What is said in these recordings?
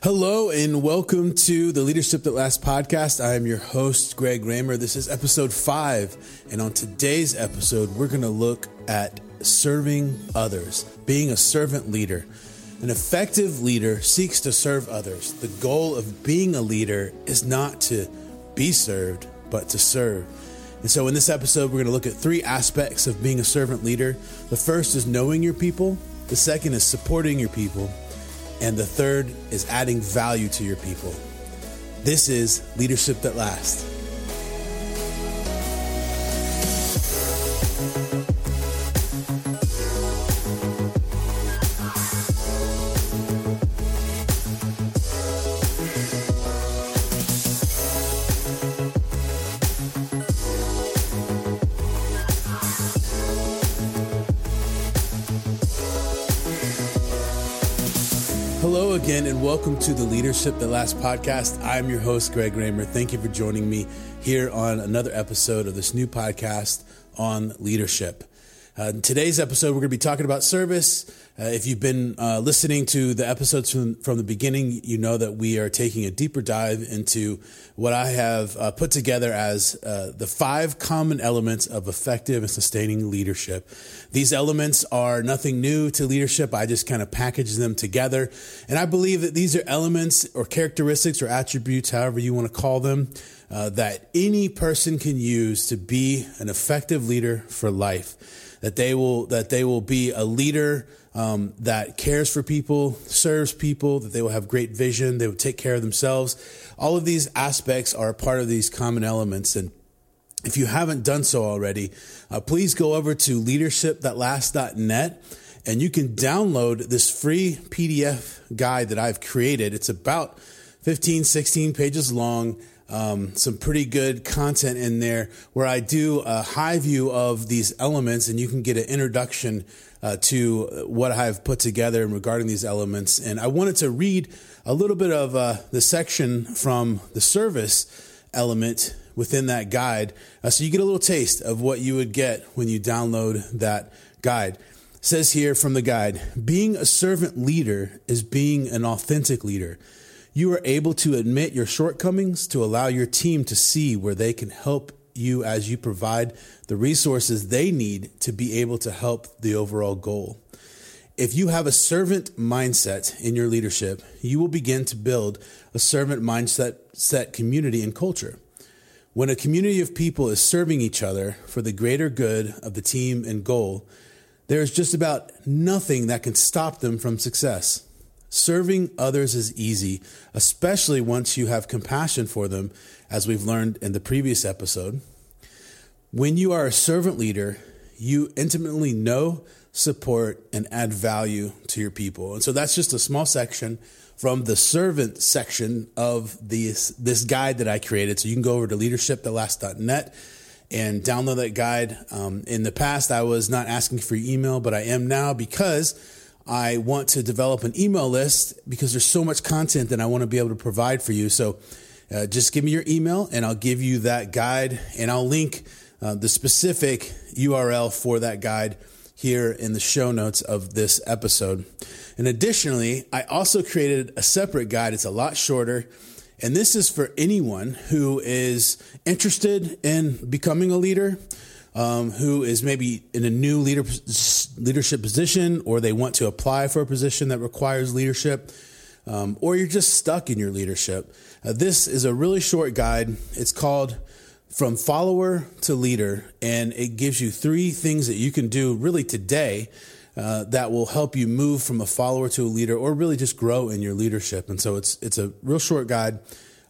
Hello and welcome to the Leadership That Lasts podcast. I am your host, Greg Raymer. This is episode five. And on today's episode, we're going to look at serving others, being a servant leader. An effective leader seeks to serve others. The goal of being a leader is not to be served, but to serve. And so, in this episode, we're going to look at three aspects of being a servant leader. The first is knowing your people, the second is supporting your people, and the third is adding value to your people. This is Leadership That Lasts. Hello again, and welcome to the Leadership That Lasts podcast. I'm your host, Greg Raymer. Thank you for joining me here on another episode of this new podcast on leadership. Uh, in today's episode, we're going to be talking about service. Uh, if you've been uh, listening to the episodes from, from the beginning, you know that we are taking a deeper dive into what I have uh, put together as uh, the five common elements of effective and sustaining leadership. These elements are nothing new to leadership. I just kind of package them together. And I believe that these are elements or characteristics or attributes, however you want to call them, uh, that any person can use to be an effective leader for life that they will that they will be a leader um, that cares for people, serves people, that they will have great vision, they will take care of themselves. All of these aspects are part of these common elements. And if you haven't done so already, uh, please go over to leadershipthatlasts.net and you can download this free PDF guide that I've created. It's about 15, 16 pages long um, some pretty good content in there where I do a high view of these elements, and you can get an introduction uh, to what I've put together regarding these elements. And I wanted to read a little bit of uh, the section from the service element within that guide uh, so you get a little taste of what you would get when you download that guide. It says here from the guide being a servant leader is being an authentic leader. You are able to admit your shortcomings to allow your team to see where they can help you as you provide the resources they need to be able to help the overall goal. If you have a servant mindset in your leadership, you will begin to build a servant mindset set community and culture. When a community of people is serving each other for the greater good of the team and goal, there is just about nothing that can stop them from success. Serving others is easy, especially once you have compassion for them, as we've learned in the previous episode. When you are a servant leader, you intimately know, support, and add value to your people. And so that's just a small section from the servant section of this, this guide that I created. So you can go over to leadershipthatlasts.net and download that guide. Um, in the past, I was not asking for your email, but I am now because I want to develop an email list because there's so much content that I want to be able to provide for you. So uh, just give me your email and I'll give you that guide and I'll link uh, the specific URL for that guide here in the show notes of this episode. And additionally, I also created a separate guide. It's a lot shorter. And this is for anyone who is interested in becoming a leader um, who is maybe in a new leader, leadership position or they want to apply for a position that requires leadership, um, or you're just stuck in your leadership. Uh, this is a really short guide. It's called From Follower to Leader, and it gives you three things that you can do really today. Uh, that will help you move from a follower to a leader, or really just grow in your leadership. And so it's it's a real short guide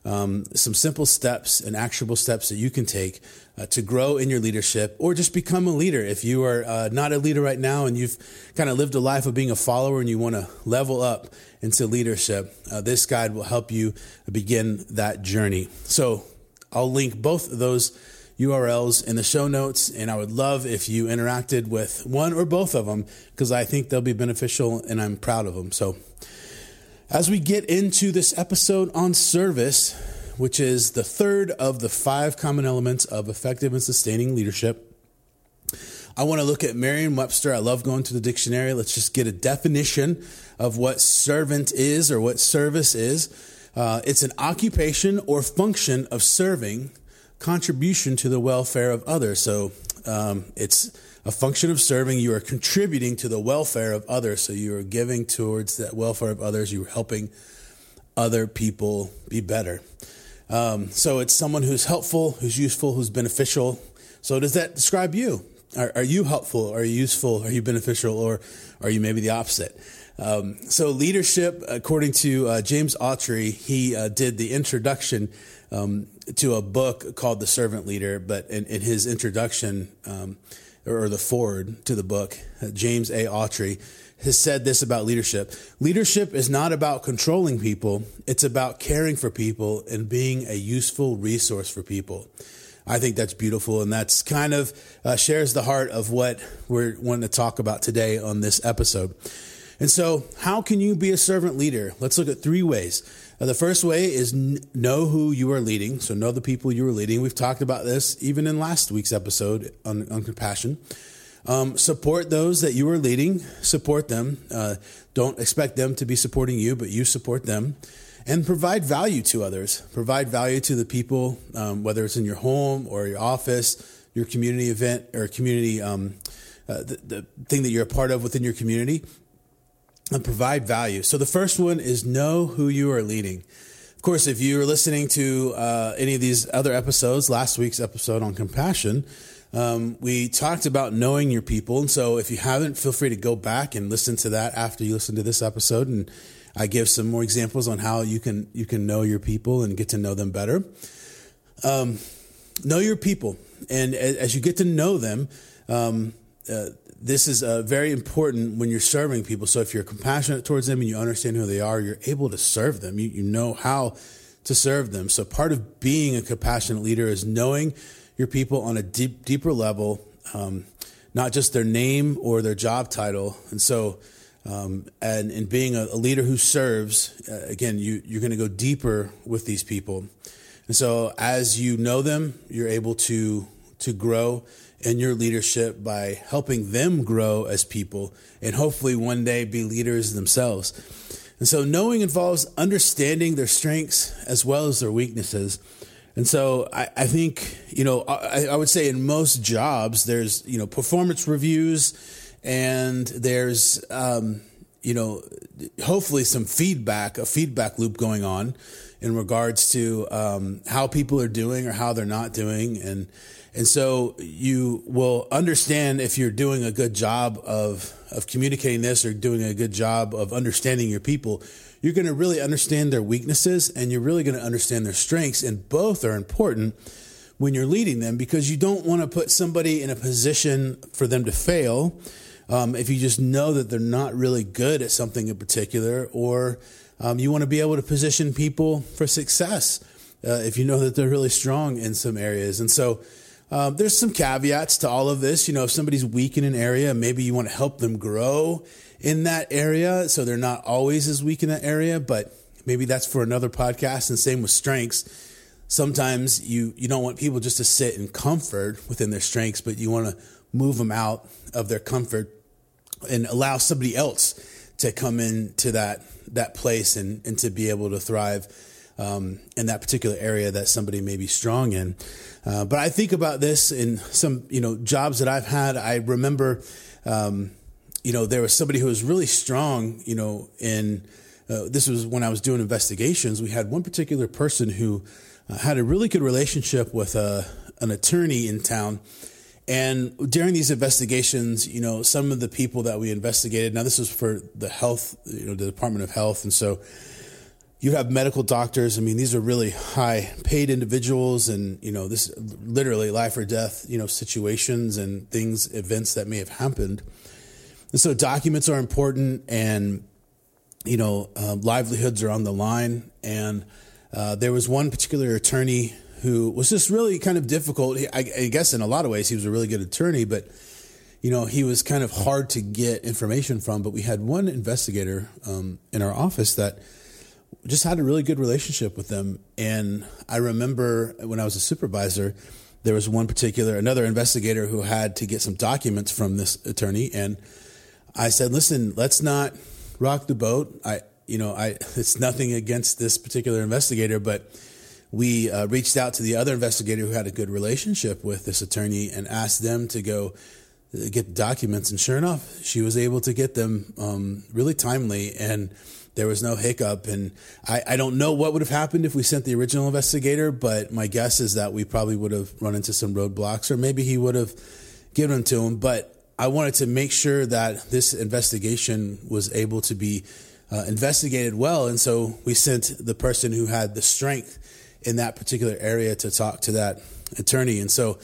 um, some simple steps and actionable steps that you can take uh, to grow in your leadership or just become a leader. If you are uh, not a leader right now and you've kind of lived a life of being a follower and you want to level up into leadership, uh, this guide will help you begin that journey. So I'll link both of those URLs in the show notes, and I would love if you interacted with one or both of them because I think they'll be beneficial and I'm proud of them. So, as we get into this episode on service, which is the third of the five common elements of effective and sustaining leadership, I want to look at Merriam Webster. I love going to the dictionary. Let's just get a definition of what servant is or what service is. Uh, it's an occupation or function of serving, contribution to the welfare of others. So um, it's a function of serving. You are contributing to the welfare of others. So you are giving towards that welfare of others. You are helping other people be better. Um, so it's someone who's helpful, who's useful, who's beneficial. So does that describe you? Are, are you helpful? Are you useful? Are you beneficial? Or are you maybe the opposite? Um, so leadership, according to uh, James Autry, he uh, did the introduction um, to a book called The Servant Leader. But in, in his introduction, um, or the foreword to the book, uh, James A. Autry has said this about leadership. Leadership is not about controlling people, it's about caring for people and being a useful resource for people. I think that's beautiful, and that's kind of uh, shares the heart of what we're wanting to talk about today on this episode. And so, how can you be a servant leader? Let's look at three ways. The first way is know who you are leading. So, know the people you are leading. We've talked about this even in last week's episode on, on compassion. Um, support those that you are leading. Support them. Uh, don't expect them to be supporting you, but you support them. And provide value to others. Provide value to the people, um, whether it's in your home or your office, your community event, or community um, uh, the, the thing that you're a part of within your community. And provide value. So the first one is know who you are leading. Of course, if you are listening to uh, any of these other episodes, last week's episode on compassion, um, we talked about knowing your people. And so if you haven't, feel free to go back and listen to that after you listen to this episode. And I give some more examples on how you can, you can know your people and get to know them better. Um, know your people. And as you get to know them, um, uh, this is uh, very important when you're serving people. So if you're compassionate towards them and you understand who they are, you're able to serve them. You, you know how to serve them. So part of being a compassionate leader is knowing your people on a deep, deeper level, um, not just their name or their job title. And so, um, and in being a, a, leader who serves, uh, again, you, you're going to go deeper with these people. And so, as you know them, you're able to to grow in your leadership by helping them grow as people, and hopefully one day be leaders themselves. And so, knowing involves understanding their strengths as well as their weaknesses. And so I, I think, you know, I, I, would say in most jobs, there's, you know, performance reviews and there's, um, you know, hopefully some feedback, a feedback loop going on in regards to um, how people are doing or how they're not doing. And, and so you will understand if you're doing a good job of, of communicating this or doing a good job of understanding your people you're going to really understand their weaknesses and you're really going to understand their strengths. And both are important when you're leading them because you don't want to put somebody in a position for them to fail um, if you just know that they're not really good at something in particular, or um, you want to be able to position people for success uh, if you know that they're really strong in some areas. And so, um, there's some caveats to all of this. You know, if somebody's weak in an area, maybe you want to help them grow in that area. So they're not always as weak in that area, but maybe that's for another podcast. And same with strengths. Sometimes you, you don't want people just to sit in comfort within their strengths, but you want to move them out of their comfort and allow somebody else to come into that, that place and, and to be able to thrive um, in that particular area that somebody may be strong in. Uh, but I think about this in some, you know, jobs that I've had. I remember, um, you know, there was somebody who was really strong, you know, in uh, this was when I was doing investigations. We had one particular person who uh, had a really good relationship with a, uh, an attorney in town. And during these investigations, you know, some of the people that we investigated, now this was for the health, you know, the Department of Health. And so you have medical doctors. I mean, these are really high paid individuals and, you know, this literally life or death, you know, situations and things, events that may have happened. And so documents are important and, you know, uh, livelihoods are on the line. And uh, there was one particular attorney who was just really kind of difficult. I, I, guess in a lot of ways he was a really good attorney, but, you know, he was kind of hard to get information from. But we had one investigator um, in our office that just had a really good relationship with them. And I remember when I was a supervisor, there was one particular another investigator who had to get some documents from this attorney, and I said, "Listen, let's not rock the boat. I, you know, I it's nothing against this particular investigator, but." We uh, reached out to the other investigator who had a good relationship with this attorney and asked them to go get the documents. And sure enough, she was able to get them um, really timely. And there was no hiccup. And I, I don't know what would have happened if we sent the original investigator, but my guess is that we probably would have run into some roadblocks, or maybe he would have given them to him. But I wanted to make sure that this investigation was able to be uh, investigated well. And so we sent the person who had the strength in that particular area to talk to that attorney. And so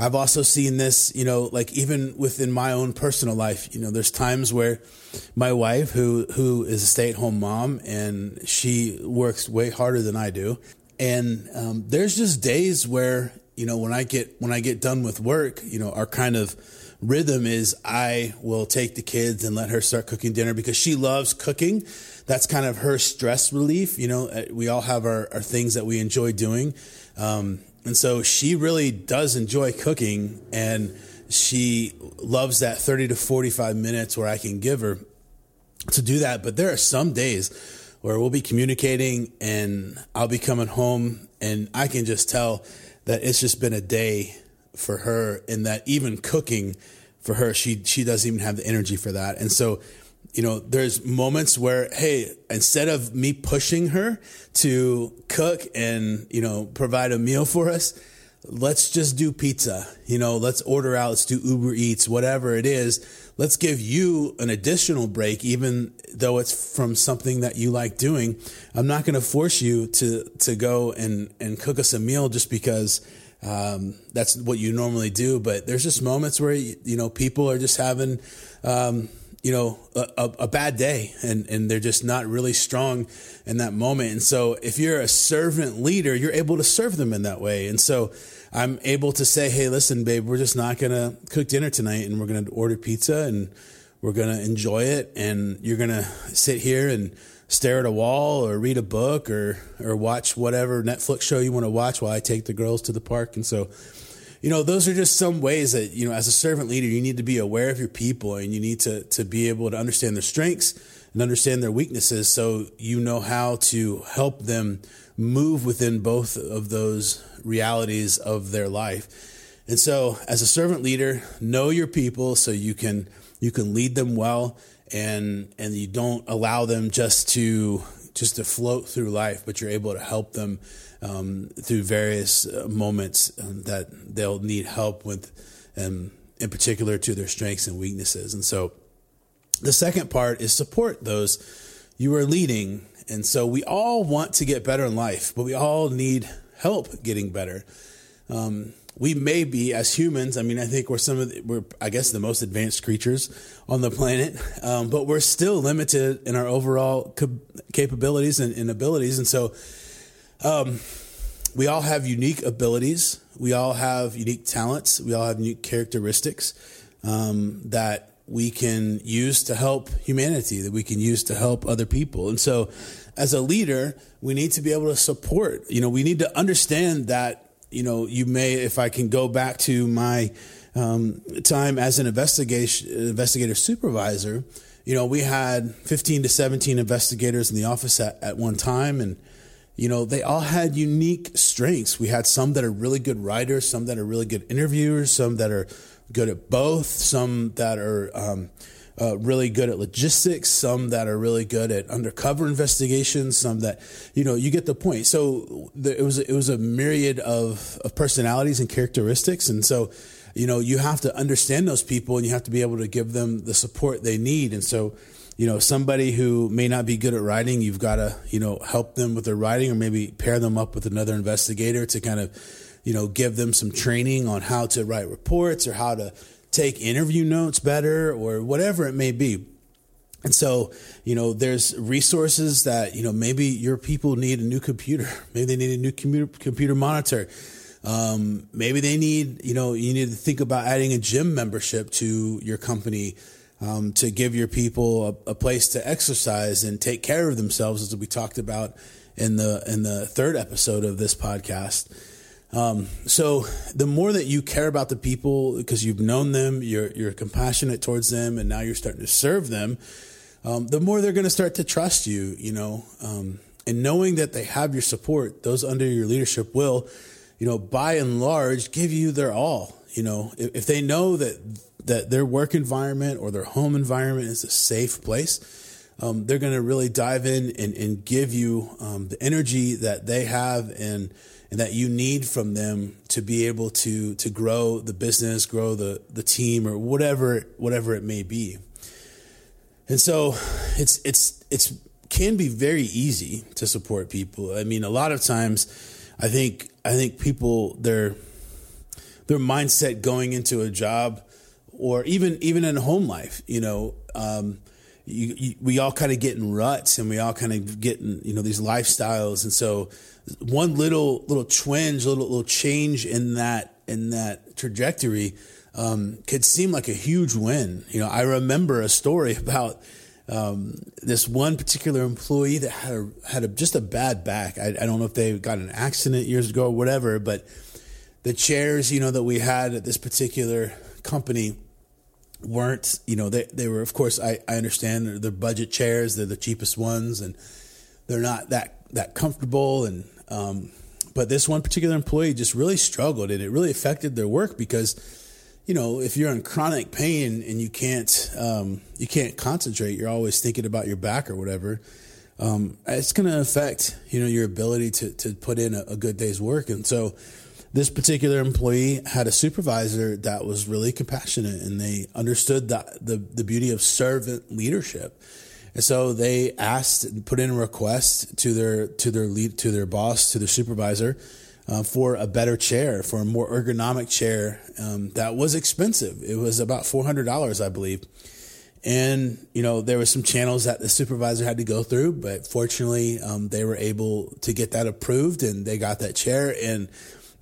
I've also seen this, you know, like even within my own personal life, you know, there's times where my wife, who who is a stay at home mom, and she works way harder than I do, and um, there's just days where you know when I get when I get done with work, you know, our kind of rhythm is I will take the kids and let her start cooking dinner because she loves cooking. That's kind of her stress relief. You know, uh, we all have our, our things that we enjoy doing. Um, and so she really does enjoy cooking and she loves that 30 to 45 minutes where I can give her to do that. But there are some days where we'll be communicating and I'll be coming home and I can just tell that it's just been a day for her and that even cooking for her, she, she doesn't even have the energy for that. And so you know, there's moments where, hey, instead of me pushing her to cook and, you know, provide a meal for us, let's just do pizza. You know, let's order out, let's do Uber Eats, whatever it is. Let's give you an additional break, even though it's from something that you like doing. I'm not going to force you to, to go and, and cook us a meal just because, um, that's what you normally do. But there's just moments where, you know, people are just having, um, you know, a, a, bad day and, and they're just not really strong in that moment. And so if you're a servant leader, you're able to serve them in that way. And so I'm able to say, Hey, listen, babe, we're just not going to cook dinner tonight and we're going to order pizza and we're going to enjoy it. And you're going to sit here and stare at a wall or read a book or, or watch whatever Netflix show you want to watch while I take the girls to the park. And so, you know, those are just some ways that, you know, as a servant leader, you need to be aware of your people and you need to, to be able to understand their strengths and understand their weaknesses so you know how to help them move within both of those realities of their life. And so as a servant leader, know your people so you can you can lead them well and and you don't allow them just to just to float through life, but you're able to help them um, through various uh, moments um, that they'll need help with, um, in particular to their strengths and weaknesses. And so the second part is support those you are leading. And so we all want to get better in life, but we all need help getting better. Um, we may be as humans. I mean, I think we're some of the, we're I guess the most advanced creatures on the planet, um, but we're still limited in our overall capabilities and, and, abilities. And so, um, we all have unique abilities. We all have unique talents. We all have unique characteristics um, that we can use to help humanity, that we can use to help other people. And so, as a leader, we need to be able to support. You know, we need to understand that. You know, you may, if I can go back to my um, time as an investigation investigator supervisor, you know, we had 15 to 17 investigators in the office at, at one time, and you know, they all had unique strengths. We had some that are really good writers, some that are really good interviewers, some that are good at both, some that are um, uh, really good at logistics, some that are really good at undercover investigations, some that, you know, you get the point. So it was it was a myriad of, of personalities and characteristics, and so you know you have to understand those people and you have to be able to give them the support they need, and so you know, somebody who may not be good at writing, you've got to, you know, help them with their writing or maybe pair them up with another investigator to kind of, you know, give them some training on how to write reports or how to take interview notes better or whatever it may be. And so, you know, there's resources that, you know, maybe your people need a new computer. Maybe they need a new computer, computer monitor. Um, maybe they need, you know, you need to think about adding a gym membership to your company um, to give your people a, a, place to exercise and take care of themselves, as we talked about in the in the third episode of this podcast. Um, so the more that you care about the people because you've known them, you're you're compassionate towards them, and now you're starting to serve them. Um, the more they're going to start to trust you, you know, um, and knowing that they have your support, those under your leadership will, you know, by and large, give you their all. You know, if, if they know that that their work environment or their home environment is a safe place, um, they're going to really dive in and, and give you um, the energy that they have and and that you need from them to be able to to grow the business, grow the the team, or whatever whatever it may be. And so, it's it's it's can be very easy to support people. I mean, a lot of times, I think I think people their their mindset going into a job or even even in home life, you know. Um, you, you, we all kind of get in ruts and we all kind of get in, you know, these lifestyles. And so one little, little twinge, little, little change in that, in that trajectory, um, could seem like a huge win. You know, I remember a story about, um, this one particular employee that had a, had a, just a bad back. I, I don't know if they got an accident years ago or whatever, but the chairs, you know, that we had at this particular company, weren't you know they they were of course I I understand they're, budget chairs they're the cheapest ones and they're not that that comfortable and um, but this one particular employee just really struggled and it really affected their work because you know if you're in chronic pain and you can't um, you can't concentrate you're always thinking about your back or whatever um, it's going to affect you know your ability to to put in a, a good day's work and so this particular employee had a supervisor that was really compassionate and they understood that the, the beauty of servant leadership. And so they asked and put in a request to their to their lead to their boss to their supervisor uh, for a better chair, for a more ergonomic chair um, that was expensive. It was about four hundred dollars, I believe. And you know there were some channels that the supervisor had to go through, but fortunately um, they were able to get that approved, and they got that chair. And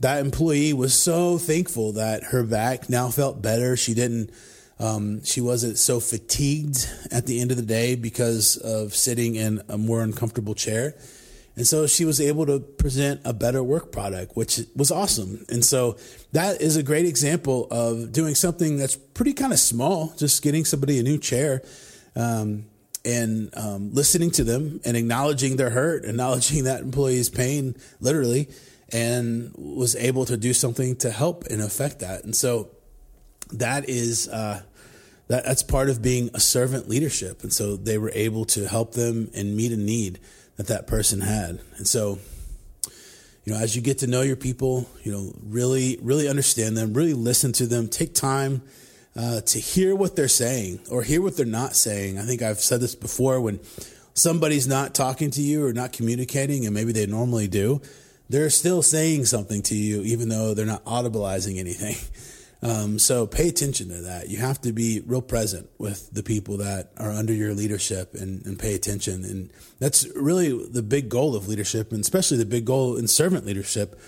that employee was so thankful that her back now felt better. She didn't, um, she wasn't so fatigued at the end of the day because of sitting in a more uncomfortable chair. And so she was able to present a better work product, which was awesome. And so that is a great example of doing something that's pretty kind of small, just getting somebody a new chair. Um, and um, listening to them and acknowledging their hurt, acknowledging that employee's pain, literally, and was able to do something to help and affect that. And so that is uh, that that's part of being a servant leadership. And so they were able to help them and meet a need that that person had. And so you know, as you get to know your people, you know, really, really understand them, really listen to them, take time uh, to hear what they're saying or hear what they're not saying. I think I've said this before when somebody's not talking to you or not communicating, and maybe they normally do they're still saying something to you, even though they're not audibleizing anything. Um, so pay attention to that. You have to be real present with the people that are under your leadership and, and pay attention. And that's really the big goal of leadership, and especially the big goal in servant leadership.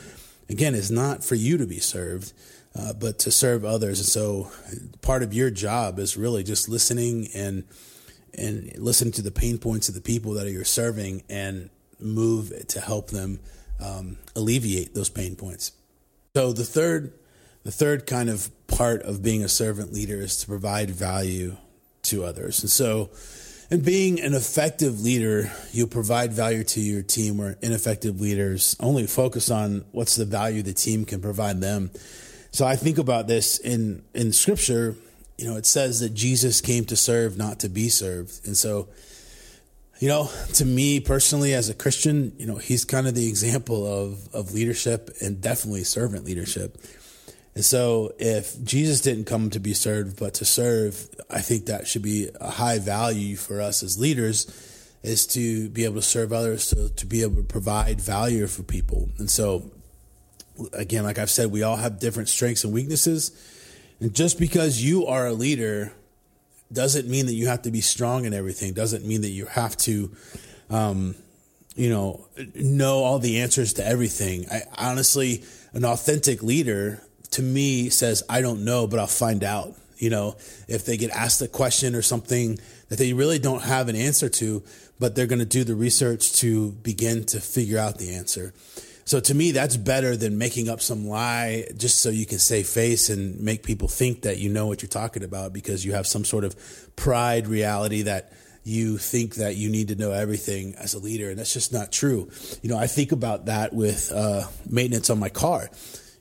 Again, is not for you to be served, uh, but to serve others. And so part of your job is really just listening and and listening to the pain points of the people that you're serving and move to help them um, alleviate those pain points. So the third, the third kind of part of being a servant leader is to provide value to others. And so, in being an effective leader, you provide value to your team where ineffective leaders only focus on what's the value the team can provide them. So I think about this in, in scripture, you know, it says that Jesus came to serve, not to be served. And so you know, to me personally, as a Christian, you know, he's kind of the example of, of leadership and definitely servant leadership. And so, if Jesus didn't come to be served, but to serve, I think that should be a high value for us as leaders, is to be able to serve others, to, to be able to provide value for people. And so, again, like I've said, we all have different strengths and weaknesses. And just because you are a leader doesn't mean that you have to be strong in everything. Doesn't mean that you have to, um, you know, know all the answers to everything. I honestly, an authentic leader to me says, I don't know, but I'll find out. You know, if they get asked a question or something that they really don't have an answer to, but they're going to do the research to begin to figure out the answer. So to me, that's better than making up some lie just so you can save face and make people think that you know what you're talking about because you have some sort of pride reality that you think that you need to know everything as a leader, and that's just not true. You know, I think about that with uh, maintenance on my car.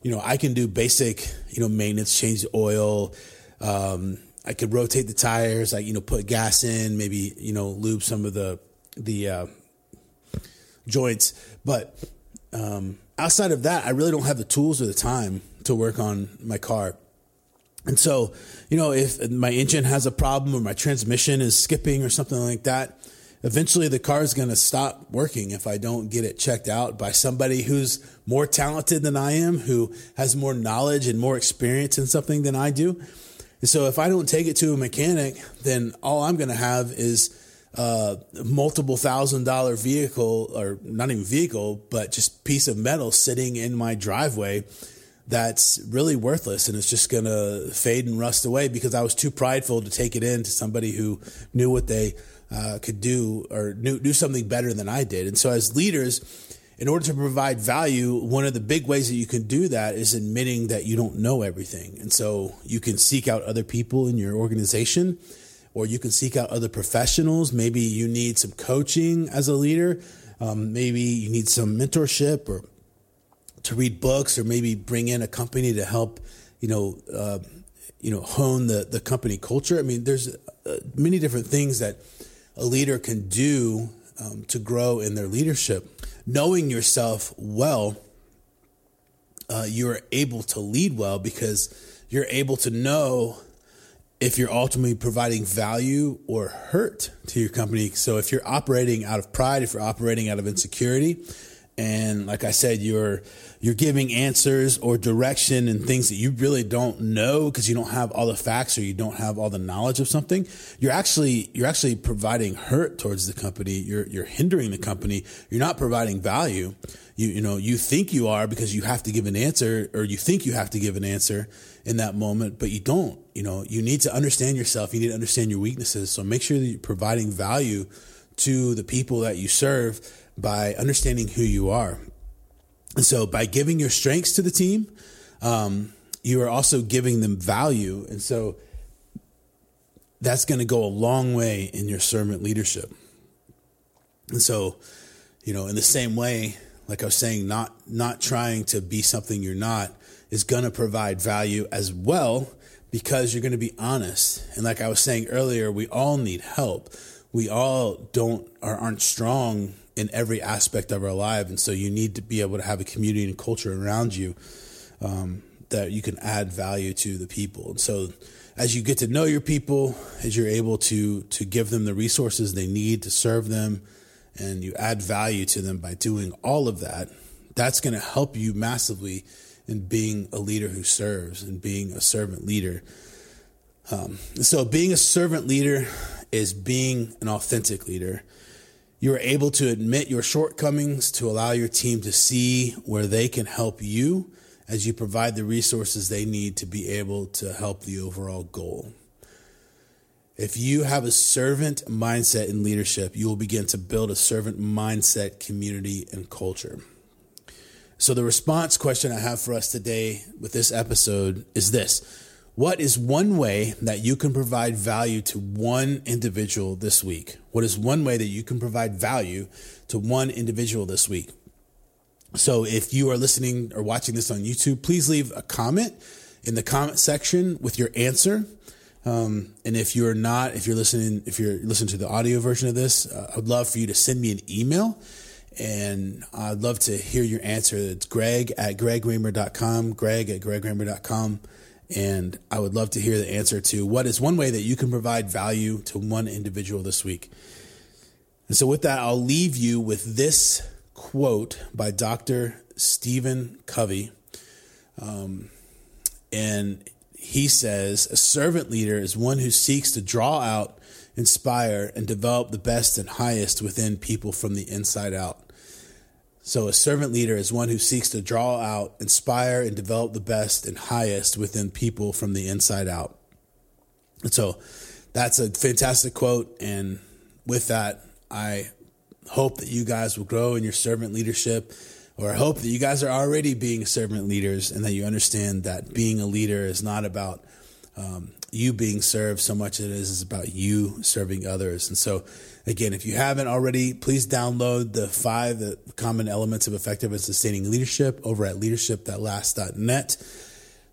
You know, I can do basic, you know, maintenance, change the oil. Um, I could rotate the tires, like you know, put gas in, maybe you know, lube some of the the uh, joints. But um, outside of that, I really don't have the tools or the time to work on my car. And so, you know, if my engine has a problem or my transmission is skipping or something like that, eventually the car is going to stop working if I don't get it checked out by somebody who's more talented than I am, who has more knowledge and more experience in something than I do. And so if I don't take it to a mechanic, then all I'm going to have is a multiple thousand dollar vehicle or not even vehicle, but just piece of metal sitting in my driveway that's really worthless and it's just going to fade and rust away because I was too prideful to take it in to somebody who knew what they uh, could do or knew, knew something better than I did. And so, as leaders, in order to provide value, one of the big ways that you can do that is admitting that you don't know everything. And so, you can seek out other people in your organization or you can seek out other professionals. Maybe you need some coaching as a leader. Um, maybe you need some mentorship or to read books or maybe bring in a company to help, you know, uh, you know, hone the, the company culture. I mean, there's uh, many different things that a leader can do um, to grow in their leadership. Knowing yourself well, uh, you're able to lead well because you're able to know if you're ultimately providing value or hurt to your company. So if you're operating out of pride, if you're operating out of insecurity, and like I said, you're you're giving answers or direction and things that you really don't know because you don't have all the facts or you don't have all the knowledge of something. You're actually you're actually providing hurt towards the company. You're you're hindering the company. You're not providing value. You you know you think you are because you have to give an answer or you think you have to give an answer in that moment, but you don't. You know you need to understand yourself. You need to understand your weaknesses. So make sure that you're providing value to the people that you serve by understanding who you are. And so by giving your strengths to the team, um, you are also giving them value. And so that's going to go a long way in your servant leadership. And so, you know, in the same way, like I was saying, not not trying to be something you're not is going to provide value as well because you're going to be honest. And like I was saying earlier, we all need help. We all don't or aren't strong in every aspect of our life. And so you need to be able to have a community and culture around you um, that you can add value to the people. And so as you get to know your people, as you're able to to give them the resources they need to serve them, and you add value to them by doing all of that, that's going to help you massively in being a leader who serves and being a servant leader. Um, so being a servant leader is being an authentic leader. You are able to admit your shortcomings to allow your team to see where they can help you as you provide the resources they need to be able to help the overall goal. If you have a servant mindset in leadership, you will begin to build a servant mindset community and culture. So, the response question I have for us today with this episode is this what is one way that you can provide value to one individual this week? What is one way that you can provide value to one individual this week? So if you are listening or watching this on YouTube, please leave a comment in the comment section with your answer. Um, and if you're not, if you're listening, if you're listening to the audio version of this, uh, I'd love for you to send me an email and I'd love to hear your answer. It's greg at gregraymer.com, greg at gregraymer.com. And I would love to hear the answer to what is one way that you can provide value to one individual this week. And so, with that, I'll leave you with this quote by Dr. Stephen Covey. Um, and he says, A servant leader is one who seeks to draw out, inspire, and develop the best and highest within people from the inside out. So, a servant leader is one who seeks to draw out, inspire, and develop the best and highest within people from the inside out. And so, that's a fantastic quote. And with that, I hope that you guys will grow in your servant leadership. or I hope that you guys are already being servant leaders and that you understand that being a leader is not about um, you being served so much it is about you serving others. And so, again, if you haven't already, please download the five common elements of effective and sustaining leadership over at leadershipthatlasts.net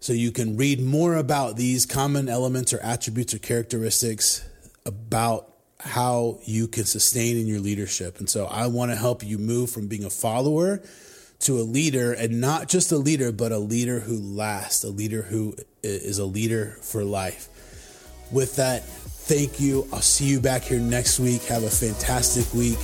so you can read more about these common elements or attributes or characteristics about how you can sustain in your leadership. And so I want to help you move from being a follower to a leader and not just a leader, but a leader who lasts, a leader who is a leader for life. With that, thank you. I'll see you back here next week. Have a fantastic week.